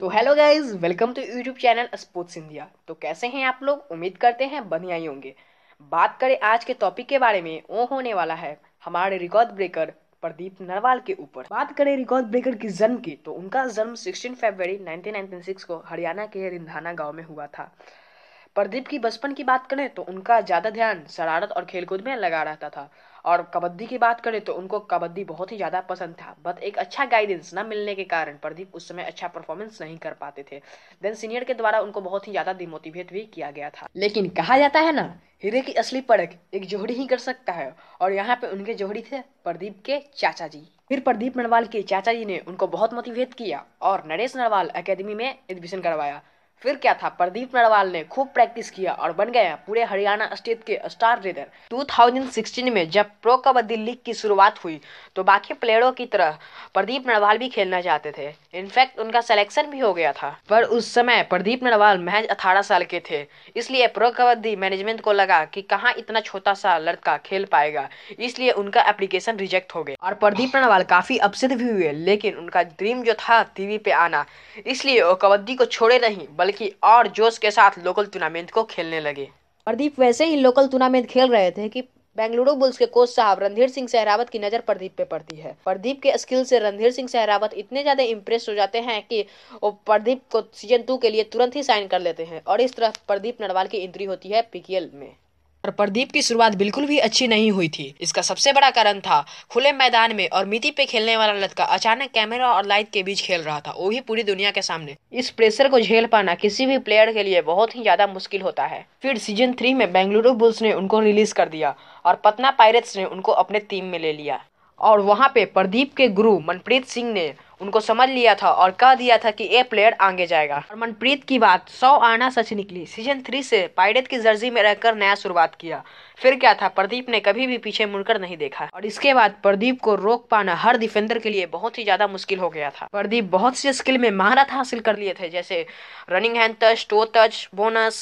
तो hello guys welcome to YouTube channel sports India तो कैसे हैं आप लोग? उम्मीद करते हैं बढ़िया ही होंगे। बात करें आज के टॉपिक के बारे में, वो होने वाला है हमारे रिकॉर्ड ब्रेकर प्रदीप नरवाल के ऊपर। बात करें रिकॉर्ड ब्रेकर की जन्म की तो उनका जन्म 16 फरवरी 1996 को हरियाणा के रिंधाना गाँव में हुआ था। प्रदीप की बचपन की बात करें तो उनका ज़्यादा ध्यान शरारत और खेलकूद में लगा रहता था। और कबड्डी की बात करें तो उनको कबड्डी बहुत ही ज़्यादा पसंद था। बट एक अच्छा गाइडेंस न मिलने के कारण प्रदीप उस समय अच्छा परफॉर्मेंस नहीं कर पाते थे। देन सीनियर के द्वारा उनको बहुत ही ज़्यादा डिमोटिवेट भी किया गया था। लेकिन कहा जाता है ना, हीरे की असली परख एक जोहड़ी ही कर सकता है। और यहाँ पे उनके जोहड़ी थे प्रदीप के चाचा जी। फिर प्रदीप नरवाल के चाचा जी ने उनको बहुत मोटिवेट किया और नरेश नरवाल एकेडमी में एडमिशन करवाया। फिर क्या था? प्रदीप नरवाल ने खूब प्रैक्टिस किया और बन गया पूरे हरियाणा स्टेट के स्टार रेडर। 2016 में जब प्रो कबड्डी लीग की शुरुआत हुई तो बाकी प्लेयरों की तरह प्रदीप नरवाल भी खेलना चाहते थे। इनफैक्ट उनका सिलेक्शन भी हो गया था। पर उस समय प्रदीप नरवाल महज 18 साल के थे। इसलिए प्रो कबड्डी मैनेजमेंट को लगा कि कहाँ इतना छोटा सा लड़का खेल पाएगा? इसलिए उनका एप्लीकेशन रिजेक्ट हो गया। और प्रदीप नरवाल काफ़ी अपसेट भी हुए, लेकिन उनका ड्रीम जो था टीवी पे आना। इसलिए वो कबड्डी को छोड़े नहीं, बल्कि और जोश के साथ लोकल टूर्नामेंट को खेलने लगे। प्रदीप, वैसे ही लोकल टूर्नामेंट खेल रहे थे कि बेंगलुरु बुल्स के कोच साहब रणधीर सिंह सहरावत की नज़र प्रदीप पे पड़ती है। प्रदीप के स्किल से रणधीर सिंह सहरावत इतने ज़्यादा इम्प्रेस हो जाते हैं कि वो प्रदीप को सीज़न टू के लिए तुरंत ही साइन कर लेते हैं। और इस तरह प्रदीप नरवाल की एंट्री होती है पीकेएल में। और प्रदीप की शुरुआत बिल्कुल भी अच्छी नहीं हुई थी। इसका सबसे बड़ा कारण था, खुले मैदान में और मिति पे खेलने वाला लड़का अचानक कैमरा और लाइट के बीच खेल रहा था। वो भी पूरी दुनिया के सामने। इस प्रेशर को झेल पाना किसी भी प्लेयर के लिए बहुत ही ज़्यादा मुश्किल होता है। फिर सीज़न थ्री में बेंगलुरु बुल्स ने उनको रिलीज़ कर दिया और पटना पायरेट्स ने उनको अपने टीम में ले लिया। और वहाँ पे प्रदीप के गुरु मनप्रीत सिंह ने उनको समझ लिया था और कह दिया था कि ये प्लेयर आगे जाएगा। और मनप्रीत की बात, सौ आना सच निकली। सीज़न थ्री से पायरेट की जर्जी में रहकर नया शुरुआत किया। फिर क्या था, प्रदीप ने कभी भी पीछे मुड़कर नहीं देखा। और इसके बाद प्रदीप को रोक पाना हर डिफेंडर के लिए बहुत ही ज़्यादा मुश्किल हो गया था। प्रदीप बहुत सी स्किल में महारत हासिल कर लिए थे, जैसे running hand touch toe touch bonus